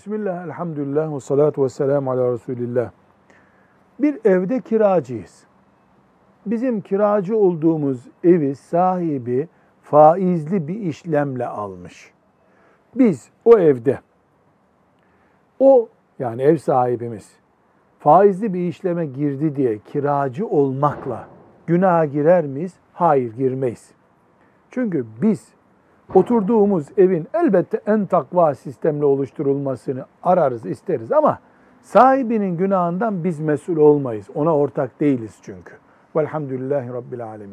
Bismillah, elhamdülillah ve salatu ve selamu ala Resulillah. Bir evde kiracıyız. Bizim kiracı olduğumuz evi sahibi faizli bir işlemle almış. Biz o evde, o yani ev sahibimiz faizli bir işleme girdi diye kiracı olmakla günaha girer miyiz? Hayır girmeyiz. Çünkü biz oturduğumuz evin elbette en takva sistemle oluşturulmasını ararız, isteriz ama sahibinin günahından biz mesul olmayız. Ona ortak değiliz çünkü. Velhamdülillahi Rabbil Alemin.